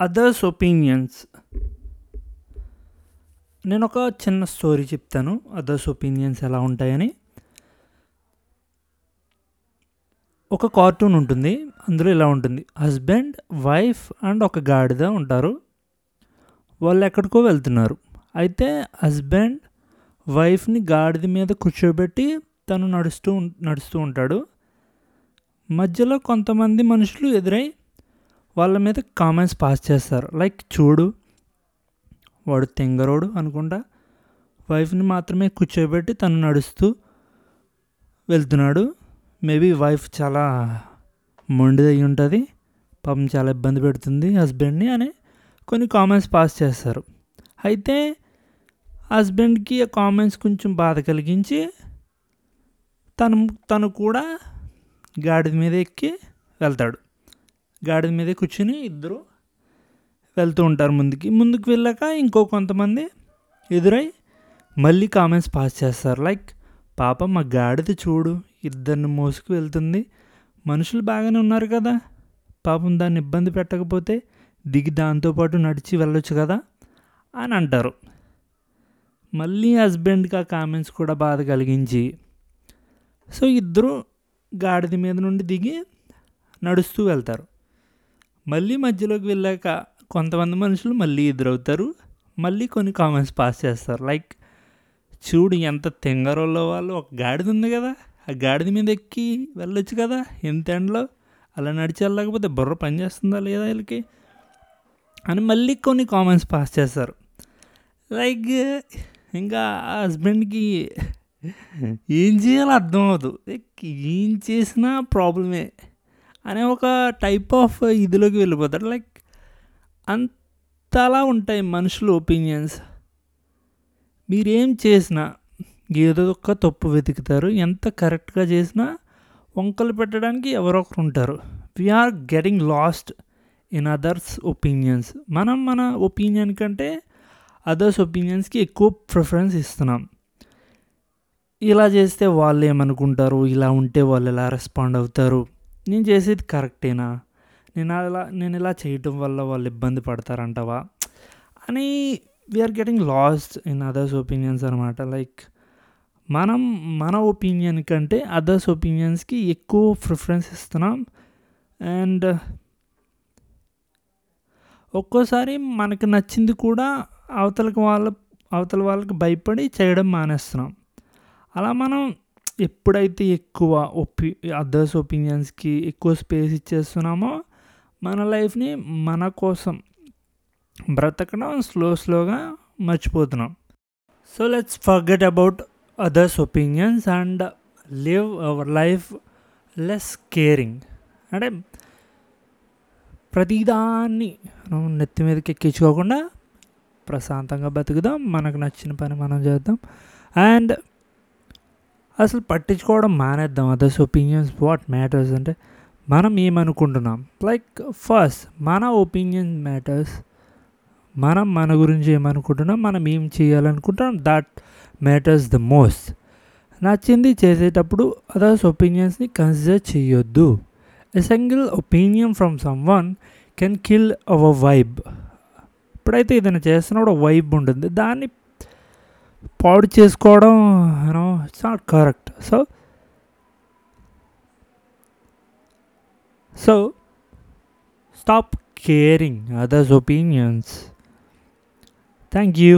Others opinions నేను ఒక చిన్న స్టోరీ చెప్తాను. అదర్స్ ఒపీనియన్స్ ఎలా ఉంటాయని. ఒక కార్టూన్ ఉంటుంది. అందులో ఇలా ఉంటుంది. హస్బెండ్ వైఫ్ అండ్ ఒక గాడిద ఉంటారు. వాళ్ళు ఎక్కడికో వెళ్తున్నారు. అయితే హస్బెండ్ వైఫ్ని గాడిద మీద కూర్చోబెట్టి తను నడుస్తూ ఉం- నడుస్తూ ఉంటాడు. మధ్యలో కొంతమంది మనుషులు ఎదురై వాళ్ళ మీద కామెంట్స్ పాస్ చేస్తారు. లైక్ చూడు వాడు తెంగరోడు అనుకుంటా. వైఫ్ని మాత్రమే కూర్చోబెట్టి తను నడుస్తూ వెళ్తున్నాడు. మేబీ వైఫ్ చాలా మొండిది అయి ఉంటుంది. పాపం చాలా ఇబ్బంది పెడుతుంది హస్బెండ్ని అని కొన్ని కామెంట్స్ పాస్ చేస్తారు. అయితే హస్బెండ్కి ఆ కామెంట్స్ కొంచెం బాధ కలిగించి తను తను కూడా గాడిద మీద ఎక్కి వెళ్తాడు. గాడిద మీద కూర్చుని ఇద్దరు వెళ్తూ ఉంటారు ముందుకి. ముందుకు వెళ్ళాక ఇంకో కొంతమంది ఎదురై మళ్ళీ కామెంట్స్ పాస్ చేస్తారు. లైక్ పాప మా గాడిద చూడు ఇద్దరిని మోసుకు వెళ్తుంది. మనుషులు బాగానే ఉన్నారు కదా. పాపం దాన్ని ఇబ్బంది పెట్టకపోతే దిగి దాంతోపాటు నడిచి వెళ్ళొచ్చు కదా అని అంటారు. మళ్ళీ హస్బెండ్కి ఆ కామెంట్స్ కూడా బాధ కలిగించి సో ఇద్దరు గాడిద మీద నుండి దిగి నడుస్తూ వెళ్తారు. మళ్ళీ మధ్యలోకి వెళ్ళాక కొంతమంది మనుషులు మళ్ళీ ఎదురవుతారు. మళ్ళీ కొన్ని కామెంట్స్ పాస్ చేస్తారు. లైక్ చూడు ఎంత తెంగరోళ్ళ వాళ్ళు. ఒక గాడిద ఉంది కదా. ఆ గాడిద మీద ఎక్కి వెళ్ళొచ్చు కదా. ఎంత ఎండలో. అలా నడిచి వెళ్ళకపోతే బుర్ర పనిచేస్తుందా లేదా వీళ్ళకి? అని మళ్ళీ కొన్ని కామెంట్స్ పాస్ చేస్తారు. లైక్ ఇంకా ఆ హస్బెండ్కి ఏం చేయాలో అర్థం అవ్వదు. ఏం చేసినా ప్రాబ్లమే అనే ఒక టైప్ ఆఫ్ ఇదిలోకి వెళ్ళిపోతారు లైక్ అంతలా ఉంటాయి మనుషుల ఒపీనియన్స్ మీరేం చేసినా ఏదో ఒక తప్పు వెతుకుతారు. ఎంత కరెక్ట్గా చేసినా వంకలు పెట్టడానికి ఎవరో ఒకరు ఉంటారు. We're getting lost in others opinions మనం మన ఒపీనియన్ కంటే అదర్స్ ఒపీనియన్స్కి ఎక్కువ ప్రిఫరెన్స్ ఇస్తున్నాం. ఇలా చేస్తే వాళ్ళు ఏమనుకుంటారు? ఇలా ఉంటే వాళ్ళు ఎలా రెస్పాండ్ అవుతారు? నేను చేసేది కరెక్టేనా? నేను అలా నేను ఇలా చేయటం వల్ల వాళ్ళు ఇబ్బంది పడతారంటవా? అని we're getting lost in others opinions అనమాట లైక్ మనం మన ఒపీనియన్ కంటే అదర్స్ ఒపీనియన్స్కి ఎక్కువ ప్రిఫరెన్స్ ఇస్తున్నాం. అండ్ ఒక్కోసారి మనకు నచ్చింది కూడా అవతలకి వాళ్ళ అవతల వాళ్ళకి భయపడి చేయడం మానేస్తున్నాం. అలా మనం ఎప్పుడైతే ఎక్కువ ఒపి అదర్స్ ఒపీనియన్స్కి ఎక్కువ స్పేస్ ఇచ్చేస్తున్నామో మన లైఫ్ని మన కోసం బ్రతకడం స్లో స్లోగా మర్చిపోతున్నాం. So let's forget about others opinions and live our life less caring అంటే ప్రతిదాన్ని మనం నెత్తి మీదకి ఎక్కించుకోకుండా ప్రశాంతంగా బతుకుదాం. మనకు నచ్చిన పని మనం చేద్దాం. అండ్ అసలు పట్టించుకోవడం మానేద్దాం. అదర్స్ ఒపీనియన్స్ వాట్ మ్యాటర్స్ అంటే మనం ఏమనుకుంటున్నాం? లైక్ ఫస్ట్ మన ఒపీనియన్ మ్యాటర్స్ మనం మన గురించి ఏమనుకుంటున్నాం? మనం ఏం చేయాలనుకుంటున్నాం? దట్ మ్యాటర్స్ ద మోస్ట్ నచ్చింది చేసేటప్పుడు అదర్స్ ఒపీనియన్స్ని కన్సిడర్ చేయొద్దు. A single opinion from someone can kill our vibe ఇప్పుడైతే ఏదైనా చేస్తున్నప్పుడు వైబ్ ఉంటుంది. దాన్ని పాడు చేసుకోవడం you know it's not correct so so stop caring others opinions thank you